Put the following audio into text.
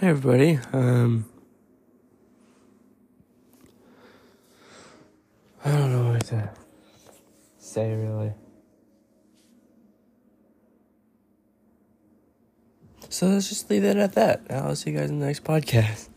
Hey everybody. Um, I don't know what to say really. So let's just leave it at that. I'll see you guys in the next podcast.